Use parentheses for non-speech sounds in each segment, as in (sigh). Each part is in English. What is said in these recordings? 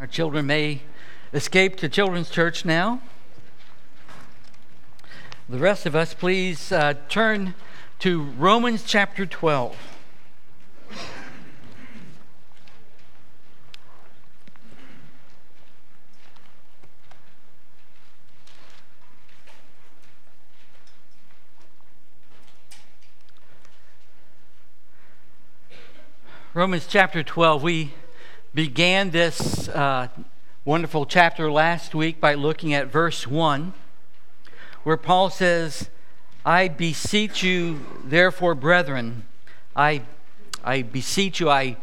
Our children may escape to Children's Church now. The rest of us, please uh, turn to Romans chapter 12. Romans chapter 12, we began this uh, wonderful chapter last week by looking at verse 1, where Paul says, I beseech you, therefore, brethren, I, I beseech you, I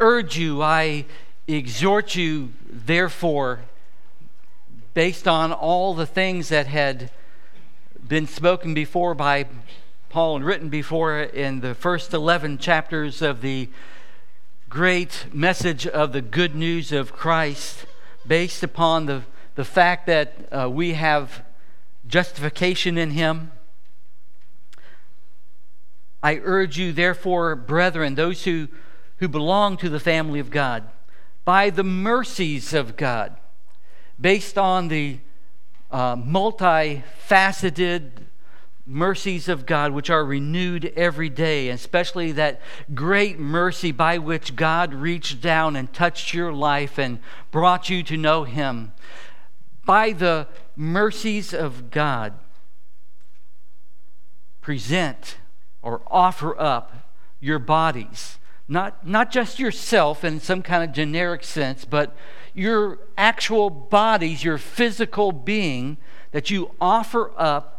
urge you, I exhort you, therefore, based on all the things that had been spoken before by Paul and written before in the first 11 chapters of the great message of the good news of Christ based upon the, the fact that uh, we have justification in Him. I urge you, therefore, brethren, those who, who belong to the family of God, by the mercies of God, based on the uh, multifaceted mercies of God, which are renewed every day, especially that great mercy by which God reached down and touched your life and brought you to know Him. By the mercies of God, present or offer up your bodies. Not, not just yourself in some kind of generic sense, but your actual bodies, your physical being that you offer up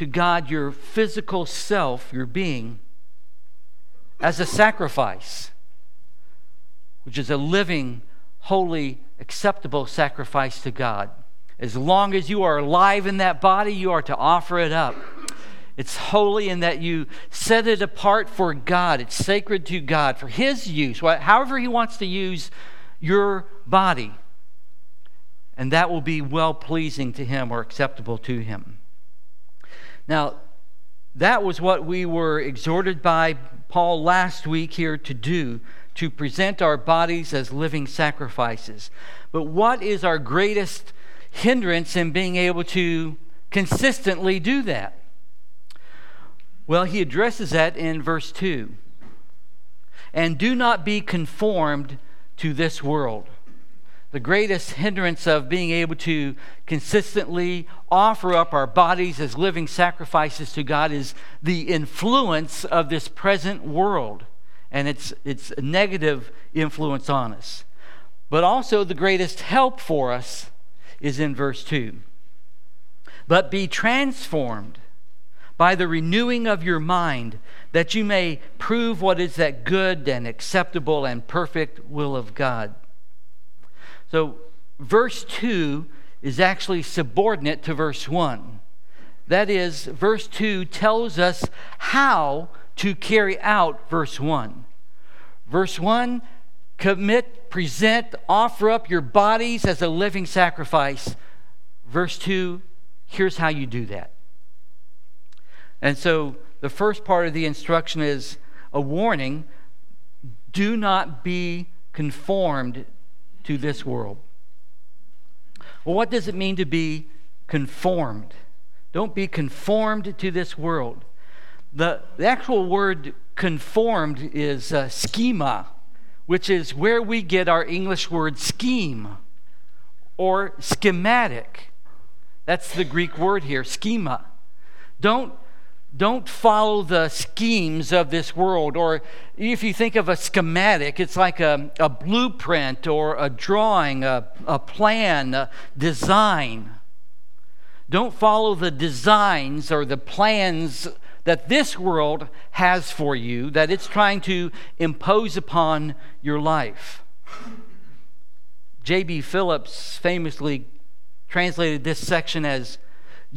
to God your physical self, your being, as a sacrifice, which is a living, holy, acceptable sacrifice to God. As long as you are alive in that body, you are to offer it up. It's holy in that you set it apart for God. It's sacred to God for His use, however He wants to use your body. And that will be well pleasing to Him or acceptable to Him. Now, that was what we were exhorted by Paul last week here to do to present our bodies as living sacrifices. But what is our greatest hindrance in being able to consistently do that? Well, he addresses that in verse 2. And do not be conformed to this world the greatest hindrance of being able to consistently offer up our bodies as living sacrifices to God is the influence of this present world and its, its negative influence on us. But also, the greatest help for us is in verse 2. But be transformed by the renewing of your mind, that you may prove what is that good and acceptable and perfect will of God. So, verse 2 is actually subordinate to verse 1. That is, verse 2 tells us how to carry out verse 1. Verse 1 commit, present, offer up your bodies as a living sacrifice. Verse 2 here's how you do that. And so the first part of the instruction is a warning do not be conformed to this world. Well, what does it mean to be conformed? Don't be conformed to this world. The, the actual word conformed is uh, schema, which is where we get our English word scheme or schematic. That's the Greek word here, schema. Don't don't follow the schemes of this world. Or if you think of a schematic, it's like a, a blueprint or a drawing, a, a plan, a design. Don't follow the designs or the plans that this world has for you, that it's trying to impose upon your life. J.B. Phillips famously translated this section as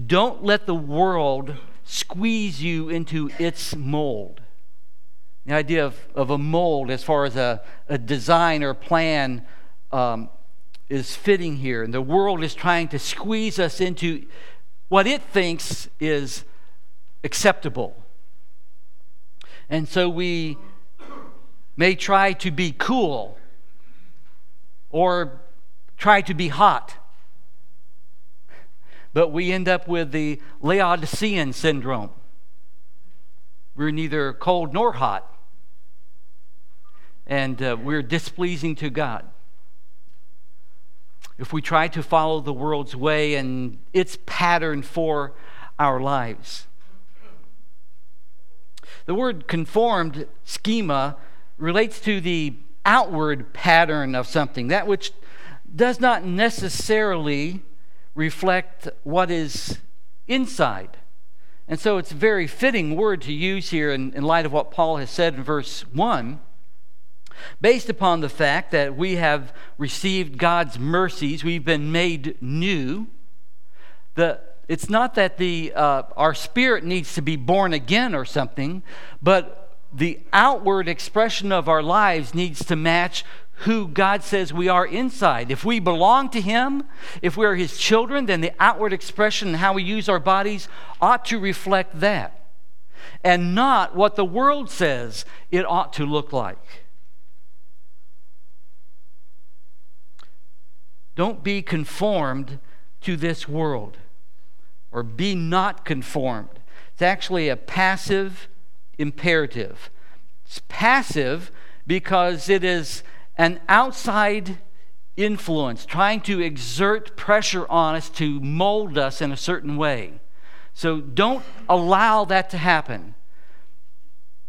Don't let the world squeeze you into its mold. The idea of, of a mold, as far as a, a design or plan, um, is fitting here. And the world is trying to squeeze us into what it thinks is acceptable. And so we may try to be cool or try to be hot. But we end up with the Laodicean syndrome. We're neither cold nor hot. And uh, we're displeasing to God. If we try to follow the world's way and its pattern for our lives. The word conformed schema relates to the outward pattern of something, that which does not necessarily reflect what is inside. And so it's a very fitting word to use here in, in light of what Paul has said in verse 1 based upon the fact that we have received God's mercies, we've been made new. The, it's not that the, uh, our spirit needs to be born again or something, but the outward expression of our lives needs to match who God says we are inside. If we belong to Him, if we are His children, then the outward expression and how we use our bodies ought to reflect that and not what the world says it ought to look like. Don't be conformed to this world or be not conformed. It's actually a passive imperative. It's passive because it is an outside influence trying to exert pressure on us to mold us in a certain way. So don't allow that to happen.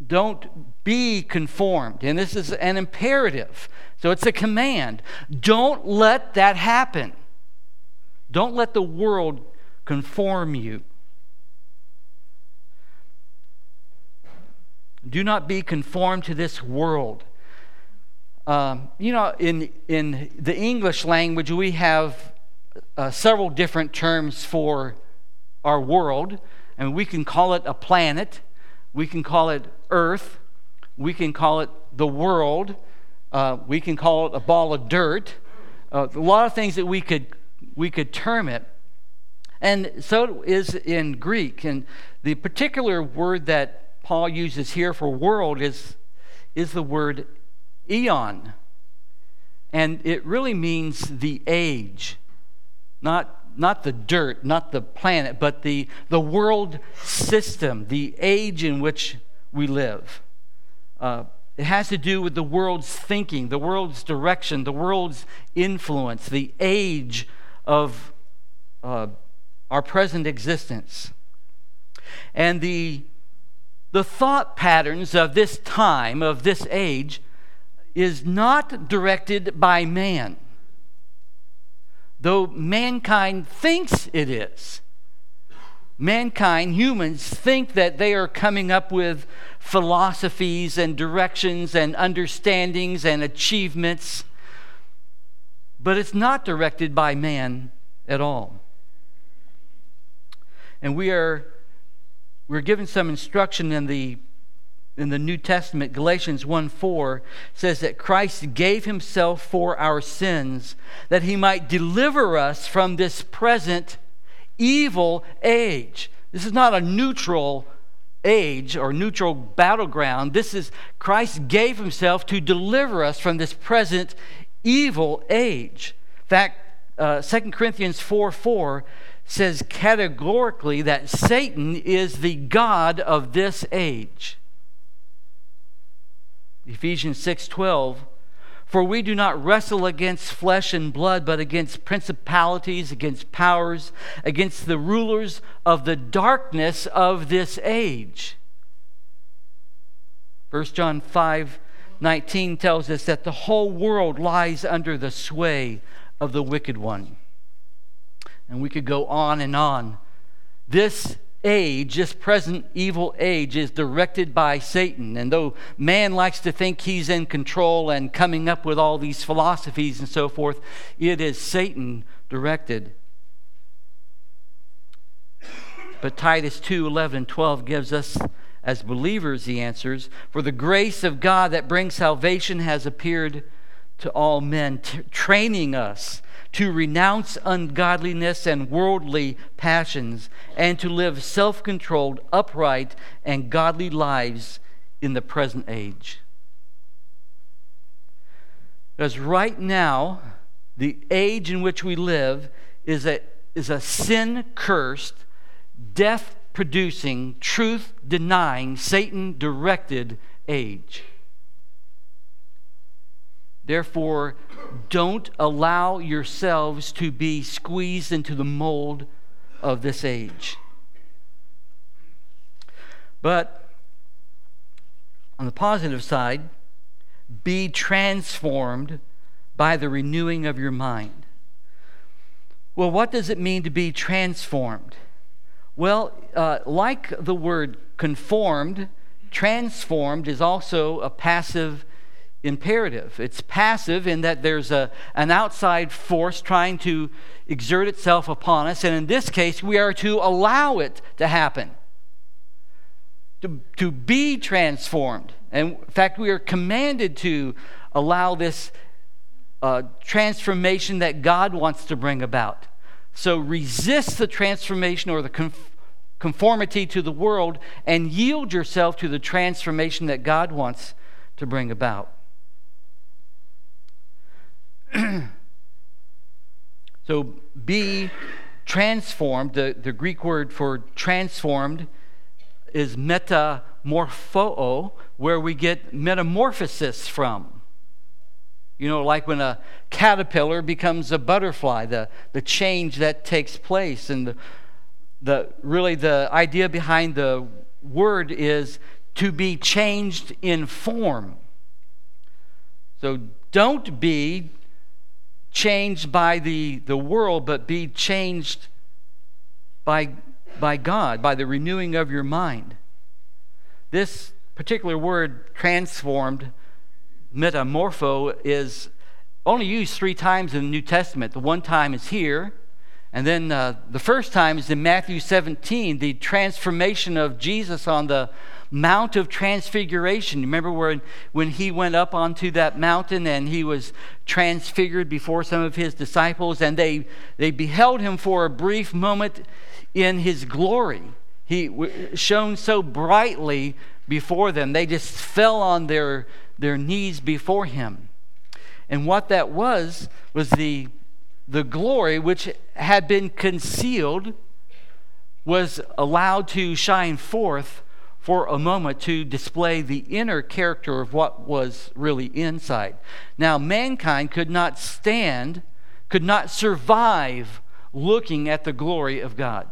Don't be conformed. And this is an imperative. So it's a command. Don't let that happen. Don't let the world conform you. Do not be conformed to this world. Um, you know, in, in the English language, we have uh, several different terms for our world, and we can call it a planet, we can call it Earth, we can call it the world, uh, we can call it a ball of dirt. Uh, a lot of things that we could we could term it. And so is in Greek. And the particular word that Paul uses here for world is, is the word eon. And it really means the age, not, not the dirt, not the planet, but the, the world system, the age in which we live. Uh, it has to do with the world's thinking, the world's direction, the world's influence, the age of uh, our present existence. And the, the thought patterns of this time, of this age, is not directed by man, though mankind thinks it is. Mankind, humans, think that they are coming up with philosophies and directions and understandings and achievements, but it's not directed by man at all. And we are we're given some instruction in the in the New Testament, Galatians 1 4 says that Christ gave himself for our sins that he might deliver us from this present evil age. This is not a neutral age or neutral battleground. This is Christ gave himself to deliver us from this present evil age. In fact, uh, 2 Corinthians 4 4 says categorically that Satan is the God of this age. Ephesians 6:12 For we do not wrestle against flesh and blood but against principalities against powers against the rulers of the darkness of this age. 1 John 5:19 tells us that the whole world lies under the sway of the wicked one. And we could go on and on. This age, this present evil age, is directed by Satan. And though man likes to think he's in control and coming up with all these philosophies and so forth, it is Satan directed. But Titus 2 11 and 12 gives us, as believers, the answers. For the grace of God that brings salvation has appeared to all men, t- training us to renounce ungodliness and worldly passions, and to live self controlled, upright, and godly lives in the present age. Because right now, the age in which we live is a, is a sin cursed, death producing, truth denying, Satan directed age. Therefore, don't allow yourselves to be squeezed into the mold of this age. But on the positive side, be transformed by the renewing of your mind. Well, what does it mean to be transformed? Well, uh, like the word conformed, transformed is also a passive imperative. It's passive in that there's a, an outside force trying to exert itself upon us, and in this case, we are to allow it to happen, to, to be transformed. And in fact, we are commanded to allow this uh, transformation that God wants to bring about. So resist the transformation or the conf- conformity to the world and yield yourself to the transformation that God wants to bring about. (clears throat) so be transformed. The, the Greek word for transformed is metamorpho, where we get metamorphosis from. You know, like when a caterpillar becomes a butterfly, the, the change that takes place. And the, the, really, the idea behind the word is to be changed in form. So don't be changed by the, the world, but be changed by, by God, by the renewing of your mind. This particular word, transformed, metamorpho, is only used three times in the New Testament. The one time is here, and then uh, the first time is in Matthew 17, the transformation of Jesus on the Mount of Transfiguration. Remember when, when he went up onto that mountain and he was transfigured before some of his disciples, and they, they beheld him for a brief moment in his glory. He shone so brightly before them, they just fell on their, their knees before him. And what that was, was the, the glory which had been concealed was allowed to shine forth for a moment to display the inner character of what was really inside. Now, mankind could not stand, could not survive looking at the glory of God.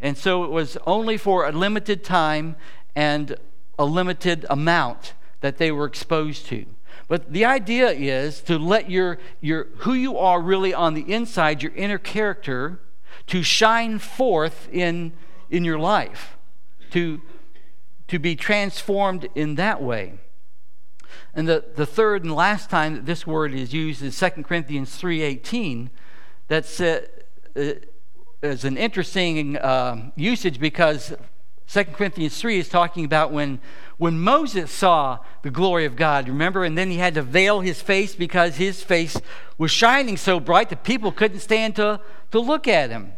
And so it was only for a limited time and a limited amount that they were exposed to. But the idea is to let your, your who you are really on the inside, your inner character, to shine forth in, in your life, to to be transformed in that way. And the, the third and last time that this word is used is 2 Corinthians 3.18. That's uh, is an interesting uh, usage because 2 Corinthians 3 is talking about when, when Moses saw the glory of God, remember? And then he had to veil his face because his face was shining so bright that people couldn't stand to, to look at him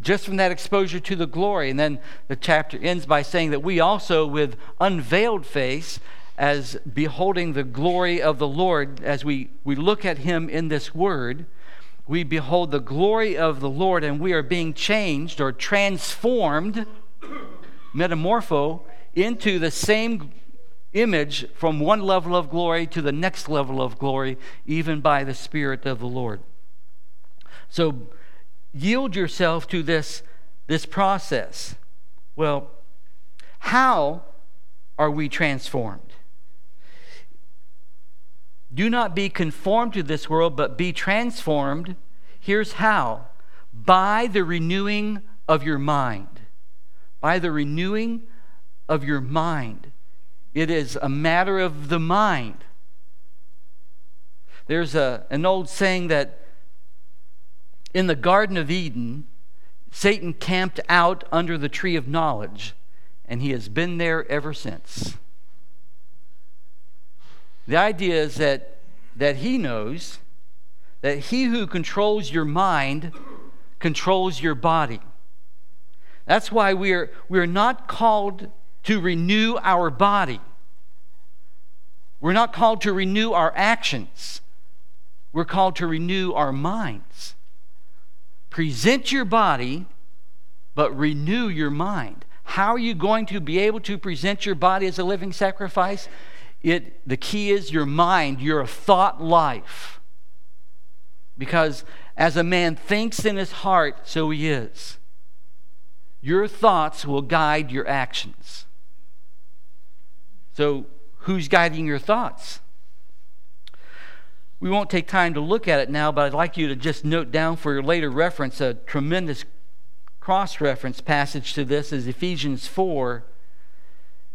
just from that exposure to the glory. And then the chapter ends by saying that we also, with unveiled face, as beholding the glory of the Lord, as we, we look at him in this word, we behold the glory of the Lord and we are being changed or transformed, metamorpho, into the same image from one level of glory to the next level of glory, even by the Spirit of the Lord. So, yield yourself to this, this process. Well, how are we transformed? Do not be conformed to this world, but be transformed. Here's how by the renewing of your mind. By the renewing of your mind. It is a matter of the mind. There's a, an old saying that in the Garden of Eden, Satan camped out under the tree of knowledge, and he has been there ever since. The idea is that, that he knows that he who controls your mind controls your body. That's why we're, we're not called to renew our body. We're not called to renew our actions. we're called to renew our minds. Present your body, but renew your mind. How are you going to be able to present your body as a living sacrifice? It, the key is your mind, your thought life. Because as a man thinks in his heart, so he is. Your thoughts will guide your actions. So, who's guiding your thoughts? We won't take time to look at it now, but I'd like you to just note down for your later reference a tremendous cross reference passage to this is Ephesians 4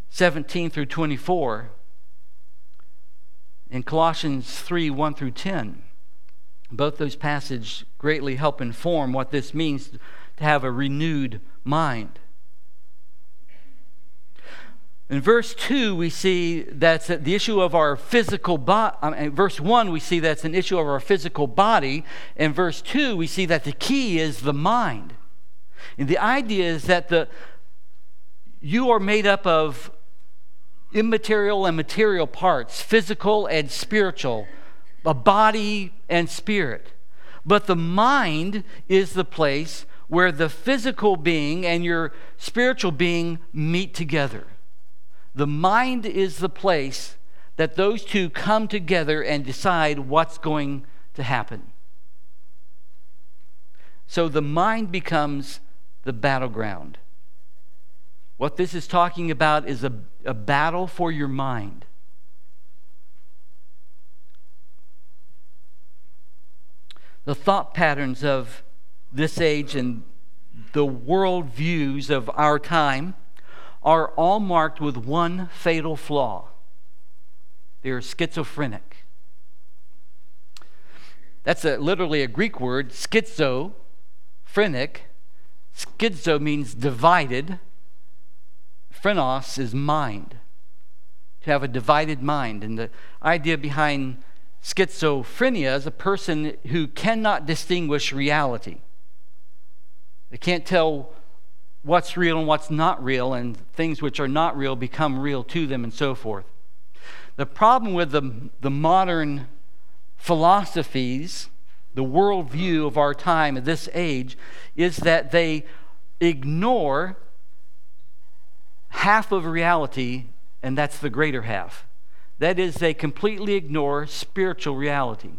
17 through 24 and Colossians 3 1 through 10. Both those passages greatly help inform what this means to have a renewed mind. In verse 2, we see that's the issue of our physical body. I mean, verse 1, we see that's an issue of our physical body. In verse 2, we see that the key is the mind. And the idea is that the, you are made up of immaterial and material parts, physical and spiritual, a body and spirit. But the mind is the place where the physical being and your spiritual being meet together. The mind is the place that those two come together and decide what's going to happen. So the mind becomes the battleground. What this is talking about is a, a battle for your mind. The thought patterns of this age and the world views of our time are all marked with one fatal flaw they're schizophrenic. That's a, literally a Greek word, schizophrenic. Schizo means divided. Phrenos is mind, to have a divided mind. And the idea behind schizophrenia is a person who cannot distinguish reality. They can't tell what's real and what's not real, and things which are not real become real to them, and so forth. The problem with the, the modern philosophies, the worldview of our time, of this age, is that they ignore half of reality, and that's the greater half. That is, they completely ignore spiritual reality.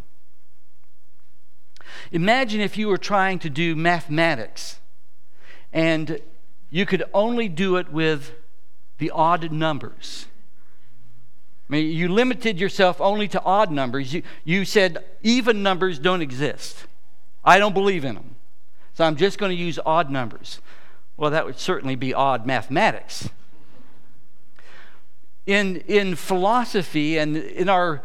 Imagine if you were trying to do mathematics and you could only do it with the odd numbers. I mean, you limited yourself only to odd numbers. You, you said even numbers don't exist. I don't believe in them. So I'm just going to use odd numbers. Well, that would certainly be odd mathematics. In, in philosophy and in our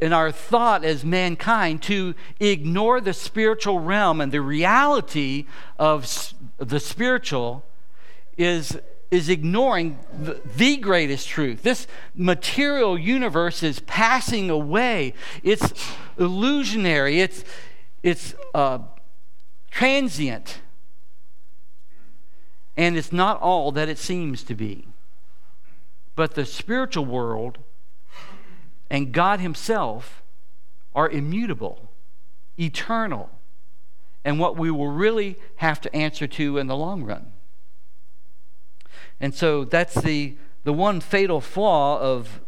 in our thought as mankind to ignore the spiritual realm and the reality of the spiritual is, is ignoring the, the greatest truth. This material universe is passing away, it's illusionary, it's, it's uh, transient, and it's not all that it seems to be. But the spiritual world and God Himself are immutable, eternal, and what we will really have to answer to in the long run. And so that's the, the one fatal flaw of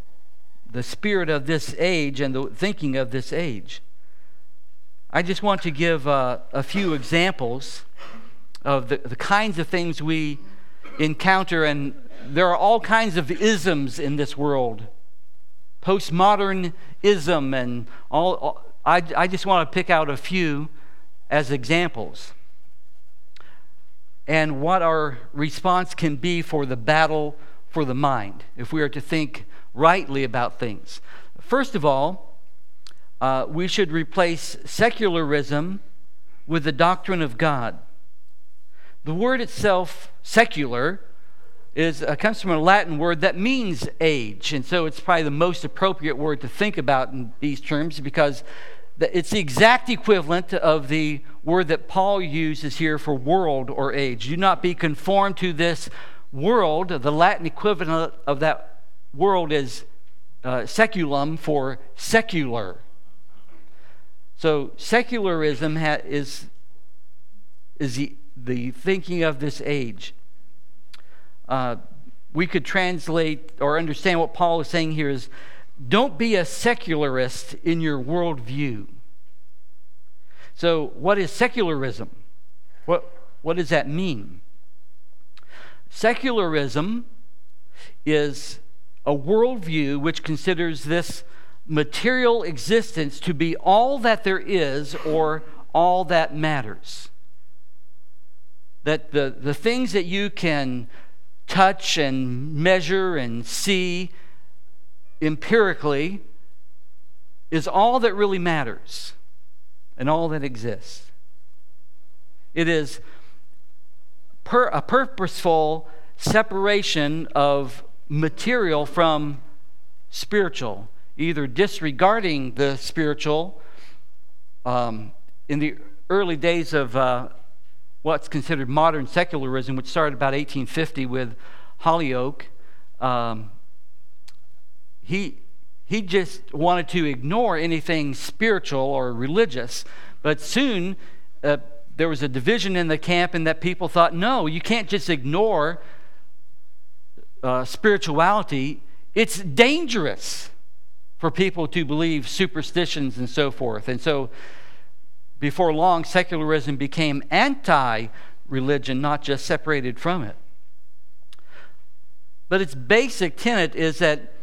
the spirit of this age and the thinking of this age. I just want to give uh, a few examples of the, the kinds of things we encounter, and there are all kinds of isms in this world postmodernism and all, all I, I just want to pick out a few as examples and what our response can be for the battle for the mind if we are to think rightly about things. First of all, uh, we should replace secularism with the doctrine of God. The word itself, secular, is uh, comes from a Latin word that means age, and so it's probably the most appropriate word to think about in these terms because the, it's the exact equivalent of the word that Paul uses here for world or age. Do not be conformed to this world. The Latin equivalent of that world is uh, seculum for secular. So secularism ha- is, is the, the thinking of this age. Uh, we could translate or understand what Paul is saying here is don't be a secularist in your worldview. So, what is secularism? What, what does that mean? Secularism is a worldview which considers this material existence to be all that there is or all that matters. That the, the things that you can touch and measure and see empirically is all that really matters and all that exists. It is per, a purposeful separation of material from spiritual, either disregarding the spiritual. Um, in the early days of uh, what's considered modern secularism, which started about 1850 with Holyoake, um, he, he just wanted to ignore anything spiritual or religious. But soon, uh, there was a division in the camp, and that people thought, no, you can't just ignore uh, spirituality. It's dangerous for people to believe superstitions and so forth. And so, before long, secularism became anti religion, not just separated from it. But its basic tenet is that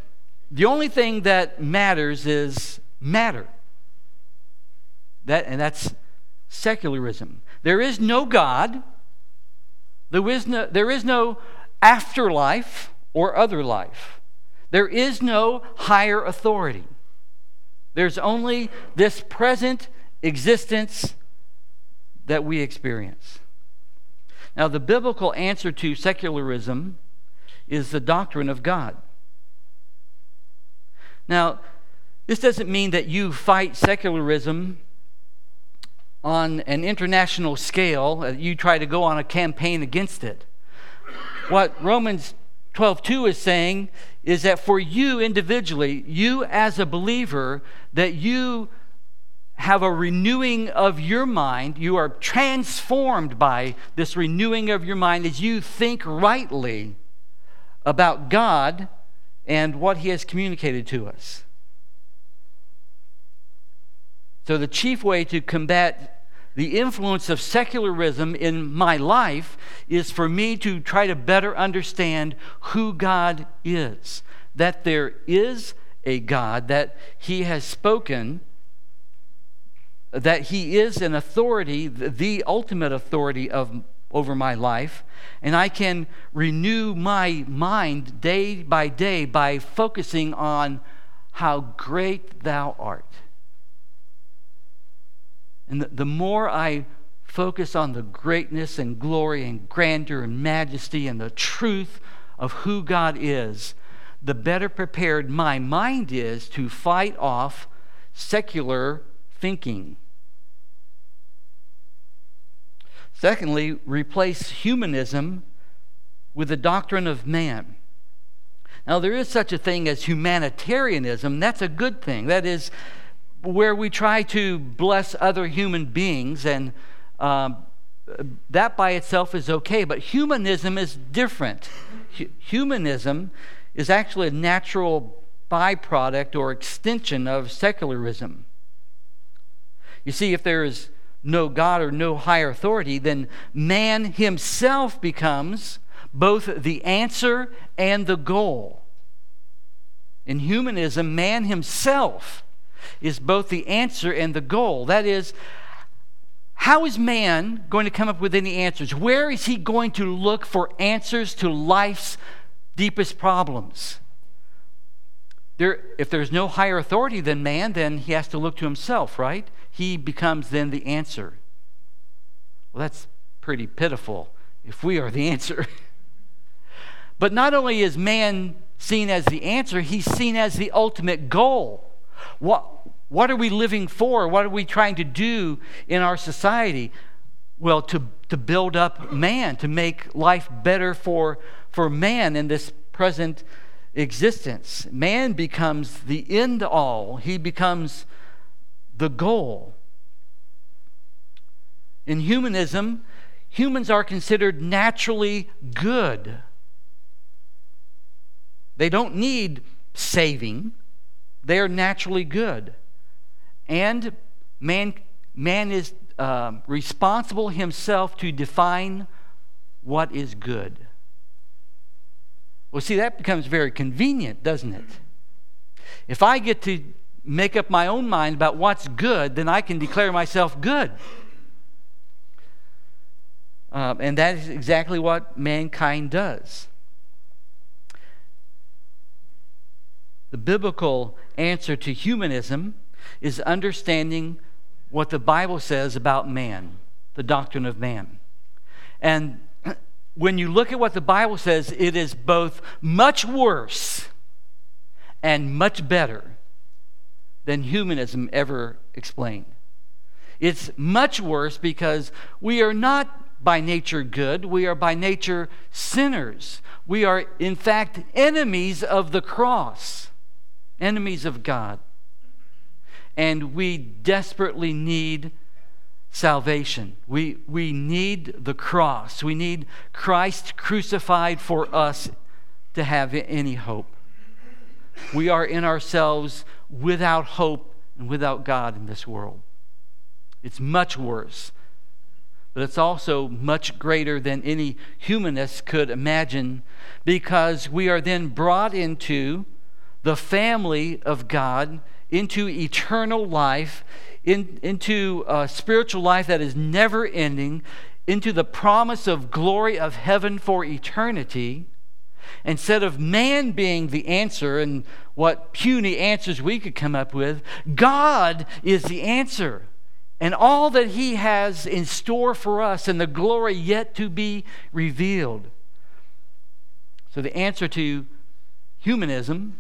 the only thing that matters is matter. That, and that's secularism. There is no God. There is no, there is no afterlife or other life. There is no higher authority. There's only this present existence that we experience. Now, the biblical answer to secularism is the doctrine of God. Now, this doesn't mean that you fight secularism on an international scale, uh, you try to go on a campaign against it. What Romans 12:2 is saying is that for you individually, you as a believer, that you have a renewing of your mind. You are transformed by this renewing of your mind as you think rightly about God and what He has communicated to us. So, the chief way to combat the influence of secularism in my life is for me to try to better understand who God is. That there is a God, that He has spoken, that He is an authority, the ultimate authority of, over my life, and I can renew my mind day by day by focusing on how great Thou art. And the, the more I focus on the greatness and glory and grandeur and majesty and the truth of who God is, the better prepared my mind is to fight off secular thinking. Secondly, replace humanism with the doctrine of man. Now, there is such a thing as humanitarianism. That's a good thing. That is, where we try to bless other human beings, and um, that by itself is okay, but humanism is different. Humanism is actually a natural byproduct or extension of secularism. You see, if there is no God or no higher authority, then man himself becomes both the answer and the goal. In humanism, man himself is both the answer and the goal. That is, how is man going to come up with any answers? Where is he going to look for answers to life's deepest problems? There, if there's no higher authority than man, then he has to look to himself, right? He becomes then the answer. Well, that's pretty pitiful if we are the (laughs) answer. but not only is man seen as the answer, he's seen as the ultimate goal. What, what are we living for? What are we trying to do in our society? Well, to, to build up man, to make life better for, for man in this present existence. Man becomes the end all, he becomes the goal. In humanism, humans are considered naturally good. They don't need saving, they are naturally good. And man, man is uh, responsible himself to define what is good. Well, see, that becomes very convenient, doesn't it? If I get to make up my own mind about what's good, then I can declare myself good. Um, and that is exactly what mankind does. The biblical answer to humanism is understanding what the Bible says about man, the doctrine of man. And (clears throat) when you look at what the Bible says, it is both much worse and much better than humanism ever explained. It's much worse because we are not by nature good, we are by nature sinners. We are, in fact, enemies of the cross, enemies of God. And we desperately need salvation. We, we need the cross. We need Christ crucified for us to have any hope. We are in ourselves without hope and without God in this world. It's much worse, but it's also much greater than any humanist could imagine because we are then brought into the family of God, into eternal life in, into a spiritual life that is never ending, into the promise of glory of heaven for eternity, instead of man being the answer and what puny answers we could come up with, God is the answer. And all that He has in store for us and the glory yet to be revealed. So, the answer to humanism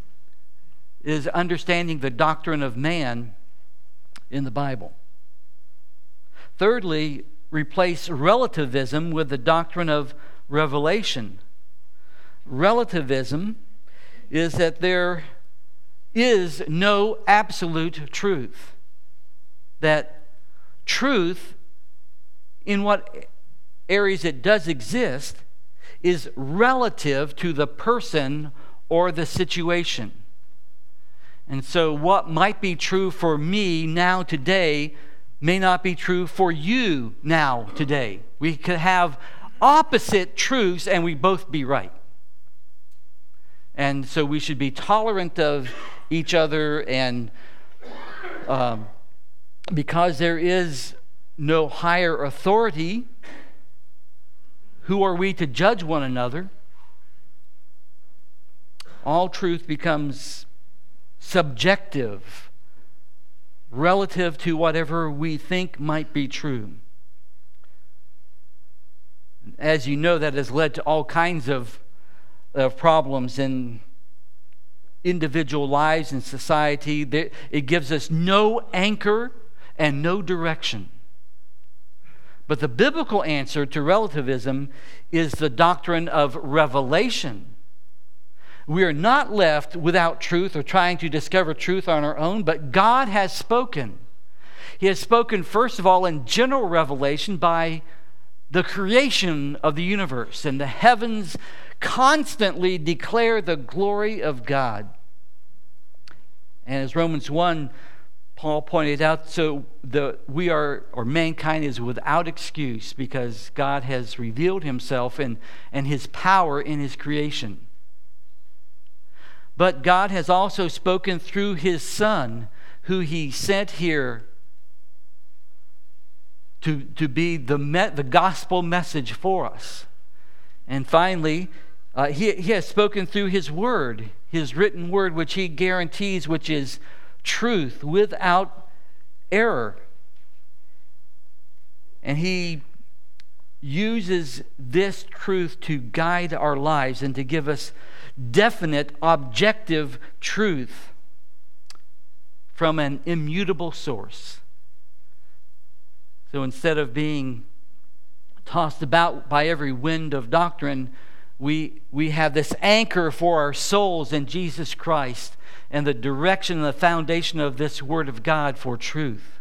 is understanding the doctrine of man in the Bible. Thirdly, replace relativism with the doctrine of revelation. Relativism is that there is no absolute truth. That truth, in what areas it does exist, is relative to the person or the situation. And so, what might be true for me now today may not be true for you now today. We could have opposite truths and we both be right. And so, we should be tolerant of each other, and um, because there is no higher authority, who are we to judge one another? All truth becomes subjective relative to whatever we think might be true. As you know, that has led to all kinds of, of problems in individual lives and society. It gives us no anchor and no direction. But the biblical answer to relativism is the doctrine of revelation we are not left without truth or trying to discover truth on our own, but God has spoken. He has spoken, first of all, in general revelation by the creation of the universe, and the heavens constantly declare the glory of God. And as Romans 1, Paul pointed out, so the, we are, or mankind is without excuse because God has revealed himself and, and his power in his creation. But God has also spoken through his Son, who he sent here to, to be the, me, the gospel message for us. And finally, uh, he, he has spoken through his word, his written word, which he guarantees, which is truth without error. And he uses this truth to guide our lives and to give us definite, objective truth from an immutable source. So instead of being tossed about by every wind of doctrine, we, we have this anchor for our souls in Jesus Christ and the direction and the foundation of this Word of God for truth.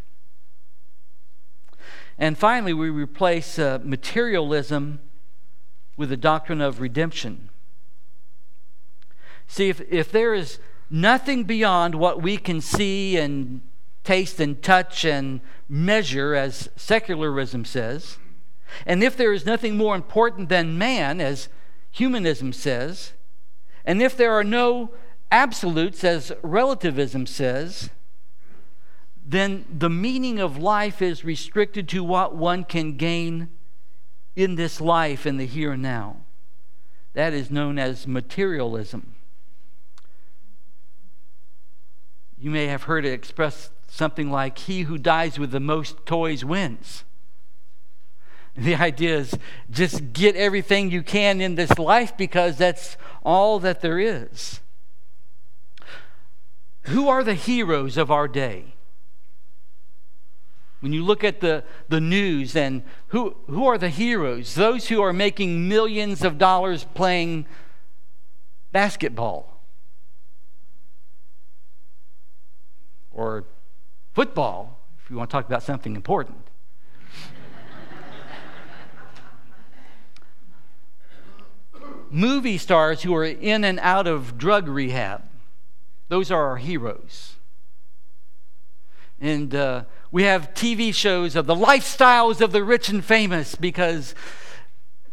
And finally, we replace uh, materialism with the doctrine of redemption. See, if, if there is nothing beyond what we can see and taste and touch and measure, as secularism says, and if there is nothing more important than man, as humanism says, and if there are no absolutes, as relativism says, then the meaning of life is restricted to what one can gain in this life in the here and now. That is known as materialism. You may have heard it expressed something like, He who dies with the most toys wins. (laughs) The idea is just get everything you can in this life because that's all that there is. Who are the heroes of our day? When you look at the, the news and who, who are the heroes? Those who are making millions of dollars playing basketball or football, if you want to talk about something important. Movie stars who are in and out of drug rehab, those are our heroes. And uh, we have TV shows of the lifestyles of the rich and famous because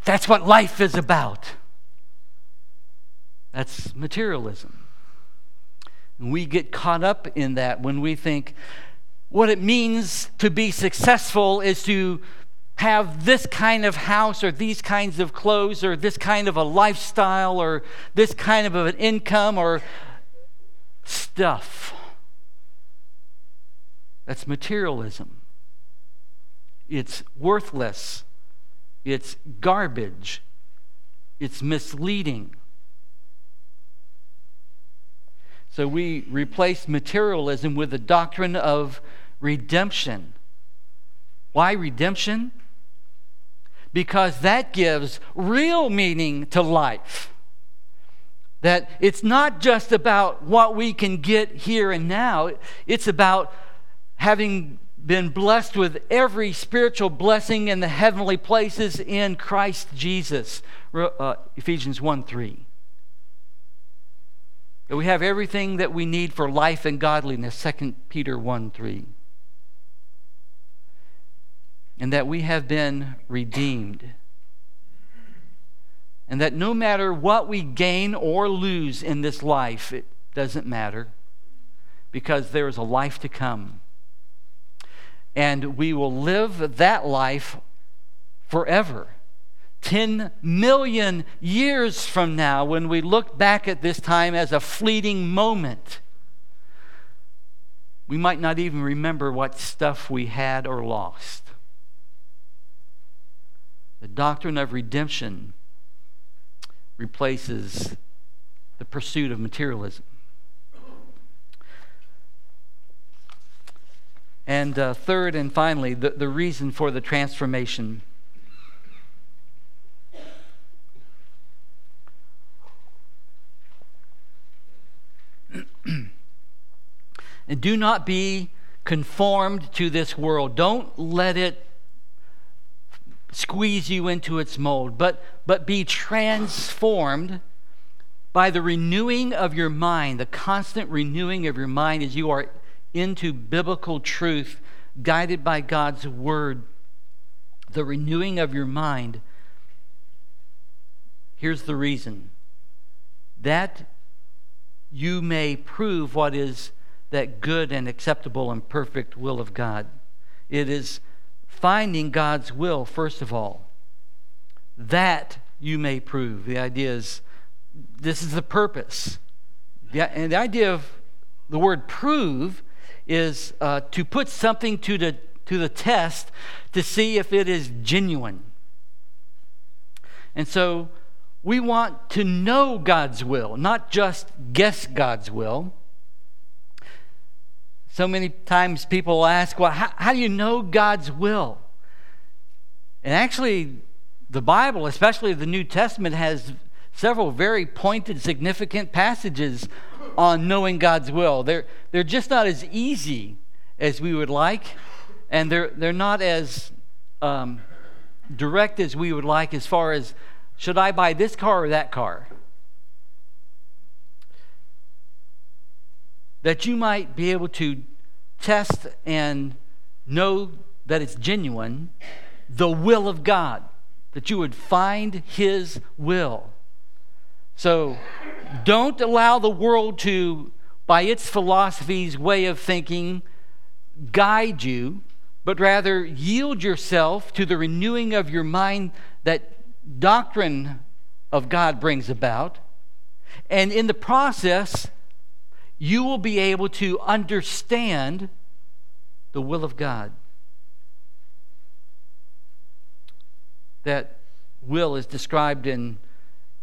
that's what life is about. That's materialism. And we get caught up in that when we think what it means to be successful is to have this kind of house or these kinds of clothes or this kind of a lifestyle or this kind of an income or stuff. That's materialism. It's worthless. It's garbage. It's misleading. So we replace materialism with the doctrine of redemption. Why redemption? Because that gives real meaning to life. That it's not just about what we can get here and now, it's about having been blessed with every spiritual blessing in the heavenly places in Christ Jesus. Uh, Ephesians 1 3. We have everything that we need for life and godliness, 2 Peter 1 3. And that we have been redeemed. And that no matter what we gain or lose in this life, it doesn't matter because there is a life to come and we will live that life forever. 10 million years from now, when we look back at this time as a fleeting moment, we might not even remember what stuff we had or lost. The doctrine of redemption replaces the pursuit of materialism. And uh, third and finally, the, the reason for the transformation. (clears throat) and do not be conformed to this world. Don't let it squeeze you into its mold, but, but be transformed by the renewing of your mind, the constant renewing of your mind as you are into biblical truth, guided by God's word, the renewing of your mind. Here's the reason that you may prove what is that good and acceptable and perfect will of God. It is finding God's will, first of all, that you may prove. The idea is this is the purpose. Yeah, and the idea of the word prove is uh, to put something to the, to the test to see if it is genuine. And so we want to know God's will, not just guess God's will. So many times people ask, well, how, how do you know God's will? And actually, the Bible, especially the New Testament, has several very pointed, significant passages on knowing God's will. They're, they're just not as easy as we would like, and they're, they're not as um, direct as we would like as far as should I buy this car or that car? That you might be able to test and know that it's genuine, the will of God, that you would find His will. So don't allow the world to, by its philosophy's way of thinking, guide you, but rather yield yourself to the renewing of your mind that doctrine of God brings about. And in the process, you will be able to understand the will of God. That will is described in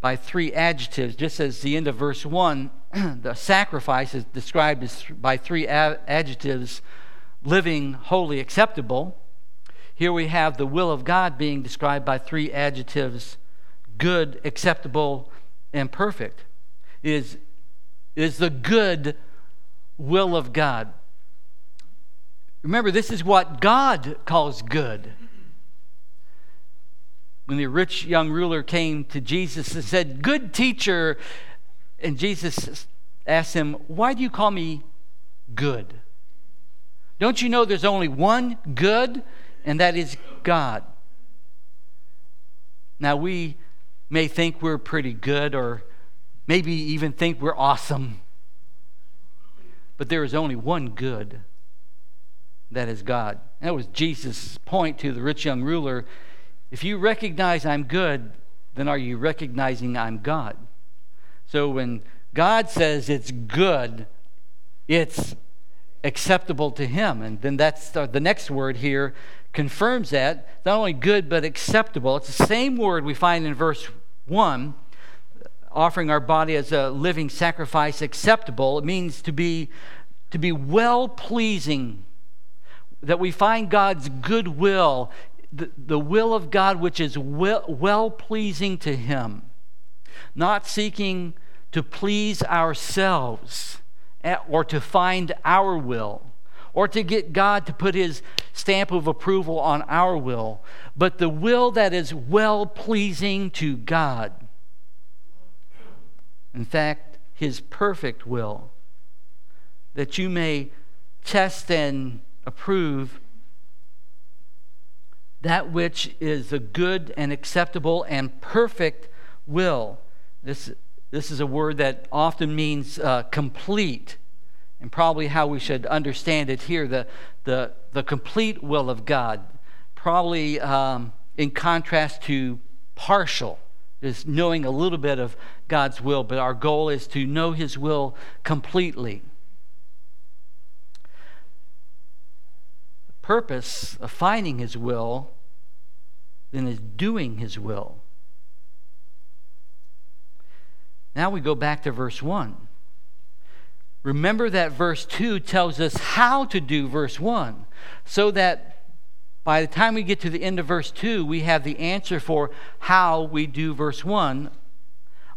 by three adjectives, just as the end of verse 1, (clears throat) the sacrifice is described as by three adjectives living holy, acceptable. Here we have the will of God being described by three adjectives good, acceptable, and perfect. It is, is the good will of God. Remember, this is what God calls good. When the rich young ruler came to Jesus and said, Good teacher, and Jesus asked him, Why do you call me good? Don't you know there's only one good, and that is God? Now, we may think we're pretty good, or maybe even think we're awesome, but there is only one good that is God. That was Jesus' point to the rich young ruler. If you recognize I'm good, then are you recognizing I'm God? So when God says it's good, it's acceptable to Him. And then that's the, next word here confirms that. Not only good, but acceptable. It's the same word we find in verse 1 offering our body as a living sacrifice acceptable. It means to be, to be well pleasing that we find God's goodwill, the, the will of God which is well pleasing to Him, not seeking to please ourselves eh, or to find our will or to get God to put His stamp of approval on our will, but the will that is well pleasing to God. In fact, His perfect will, that you may test and approve that which is a good and acceptable and perfect will. This, this is a word that often means uh, complete, and probably how we should understand it here the, the, the complete will of God, probably um, in contrast to partial, is knowing a little bit of God's will, but our goal is to know His will completely. The purpose of finding His will then is doing His will. Now we go back to verse 1. Remember that verse 2 tells us how to do verse 1, so that by the time we get to the end of verse 2, we have the answer for how we do verse 1.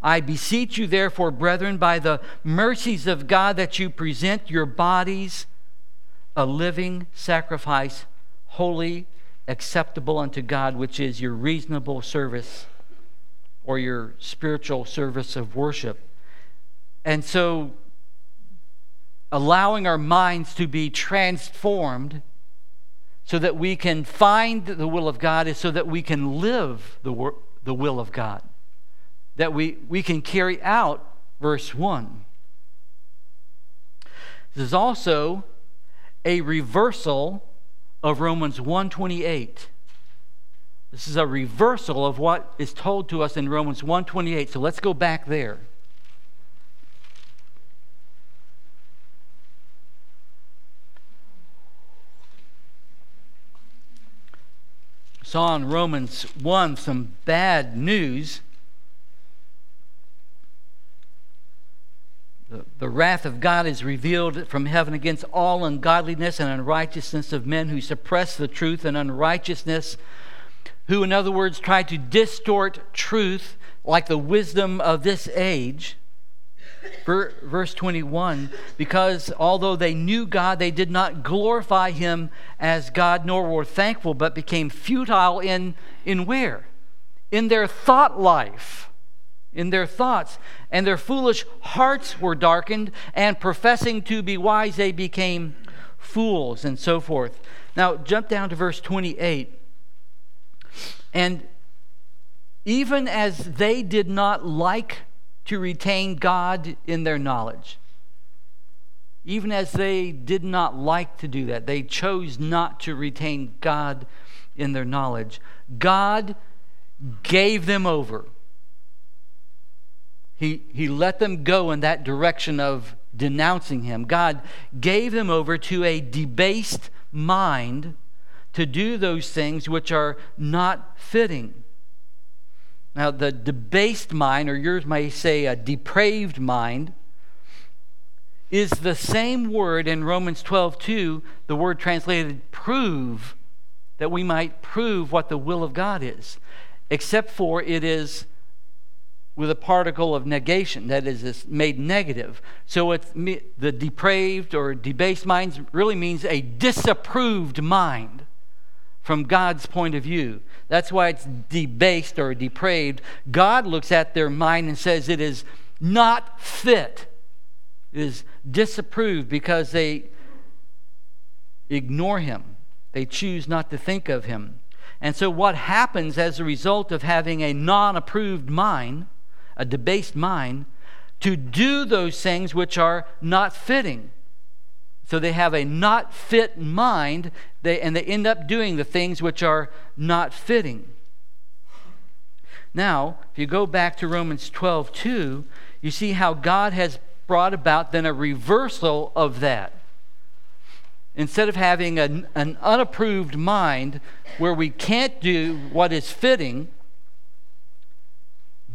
I beseech you, therefore, brethren, by the mercies of God, that you present your bodies a living sacrifice, holy, acceptable unto God, which is your reasonable service or your spiritual service of worship. And so, allowing our minds to be transformed so that we can find the will of God is so that we can live the, wor- the will of God, that we, we can carry out verse 1. This is also a reversal of Romans 128. This is a reversal of what is told to us in Romans 128. So let's go back there. Saw in Romans 1 some bad news. The, the wrath of God is revealed from heaven against all ungodliness and unrighteousness of men who suppress the truth and unrighteousness, who, in other words, try to distort truth like the wisdom of this age, Verse 21 Because although they knew God, they did not glorify him as God, nor were thankful, but became futile in, in where? In their thought life in their thoughts, and their foolish hearts were darkened, and professing to be wise, they became fools, and so forth. Now, jump down to verse 28. And even as they did not like to retain God in their knowledge, even as they did not like to do that, they chose not to retain God in their knowledge, God gave them over he, he let them go in that direction of denouncing him. God gave them over to a debased mind to do those things which are not fitting. Now, the debased mind, or yours may say a depraved mind, is the same word in Romans 12 2, the word translated prove, that we might prove what the will of God is, except for it is with a particle of negation that is it's made negative. So it's the depraved or debased minds really means a disapproved mind from god's point of view. That's why it's debased or depraved. God looks at their mind and says it is not fit. It is disapproved because they ignore him. They choose not to think of him. And so what happens as a result of having a non-approved mind a debased mind, to do those things which are not fitting. So they have a not fit mind, they, and they end up doing the things which are not fitting. Now, if you go back to Romans 12 2, you see how God has brought about then a reversal of that. Instead of having an, an unapproved mind where we can't do what is fitting,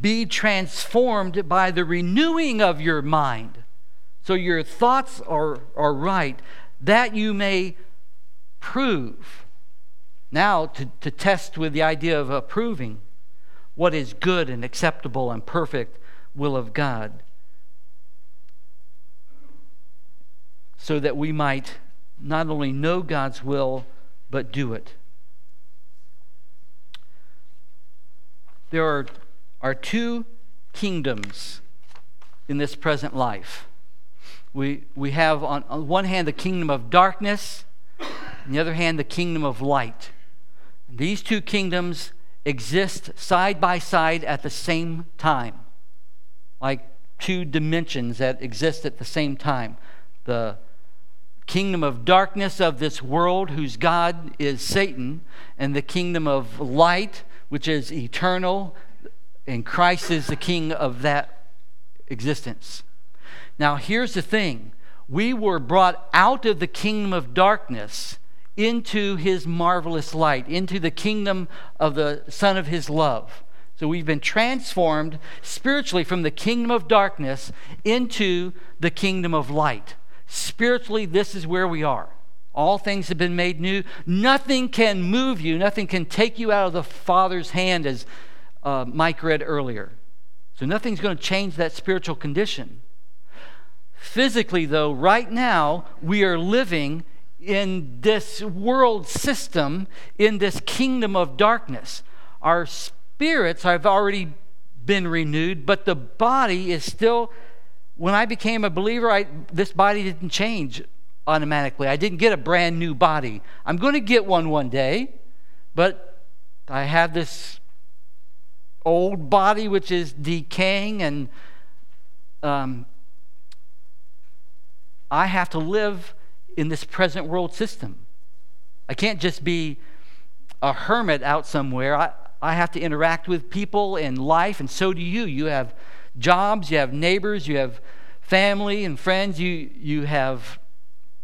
be transformed by the renewing of your mind. So your thoughts are, are right, that you may prove. Now, to, to test with the idea of approving what is good and acceptable and perfect will of God. So that we might not only know God's will, but do it. There are are two kingdoms in this present life. We, we have on, on one hand the kingdom of darkness, on the other hand the kingdom of light. These two kingdoms exist side by side at the same time, like two dimensions that exist at the same time. The kingdom of darkness of this world, whose God is Satan, and the kingdom of light, which is eternal and Christ is the king of that existence. Now, here's the thing we were brought out of the kingdom of darkness into his marvelous light, into the kingdom of the Son of his love. So we've been transformed spiritually from the kingdom of darkness into the kingdom of light. Spiritually, this is where we are. All things have been made new. Nothing can move you, nothing can take you out of the Father's hand, as uh, Mike read earlier. So nothing's going to change that spiritual condition. Physically, though, right now, we are living in this world system, in this kingdom of darkness. Our spirits have already been renewed, but the body is still. When I became a believer, I, this body didn't change automatically. I didn't get a brand new body. I'm going to get one one day, but I have this old body which is decaying, and um, I have to live in this present world system. I can't just be a hermit out somewhere. I, I have to interact with people in life, and so do you. You have jobs, you have neighbors, you have family and friends, you, you have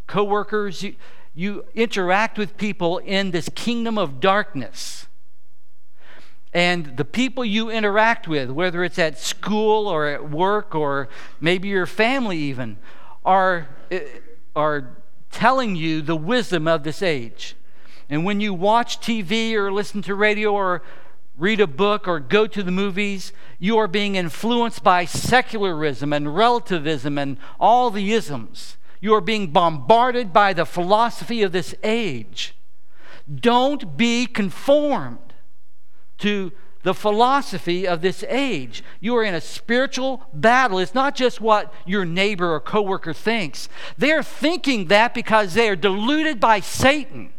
coworkers. You, you interact with people in this kingdom of darkness. And the people you interact with, whether it's at school or at work or maybe your family even, are, eh, are telling you the wisdom of this age. And when you watch TV or listen to radio or read a book or go to the movies, you are being influenced by secularism and relativism and all the isms. You are being bombarded by the philosophy of this age. Don't be conformed to the philosophy of this age. You are in a spiritual battle. It's not just what your neighbor or coworker thinks. They're thinking that because they are deluded by Satan.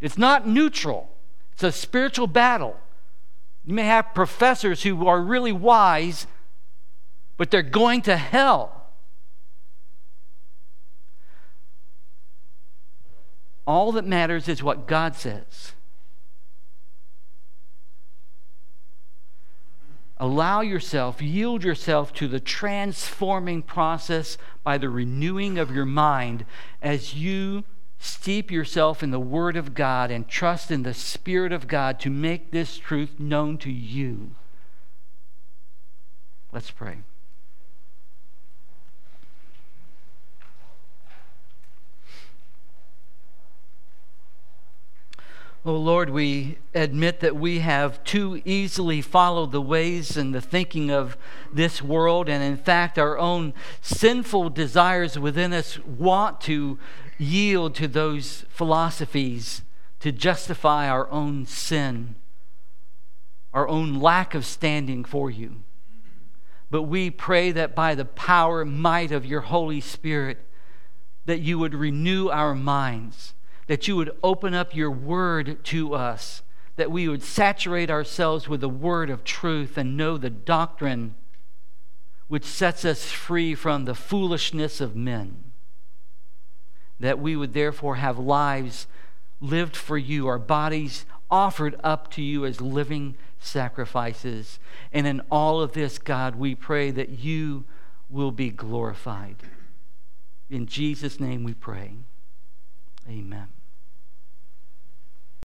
It's not neutral. It's a spiritual battle. You may have professors who are really wise, but they're going to hell. All that matters is what God says. Allow yourself, yield yourself to the transforming process by the renewing of your mind as you steep yourself in the Word of God and trust in the Spirit of God to make this truth known to you. Let's pray. Oh Lord, we admit that we have too easily followed the ways and the thinking of this world, and in fact, our own sinful desires within us want to yield to those philosophies to justify our own sin, our own lack of standing for you. But we pray that by the power and might of your Holy Spirit, that you would renew our minds that you would open up your word to us, that we would saturate ourselves with the word of truth and know the doctrine which sets us free from the foolishness of men. That we would therefore have lives lived for you, our bodies offered up to you as living sacrifices. And in all of this, God, we pray that you will be glorified. In Jesus' name we pray. Amen.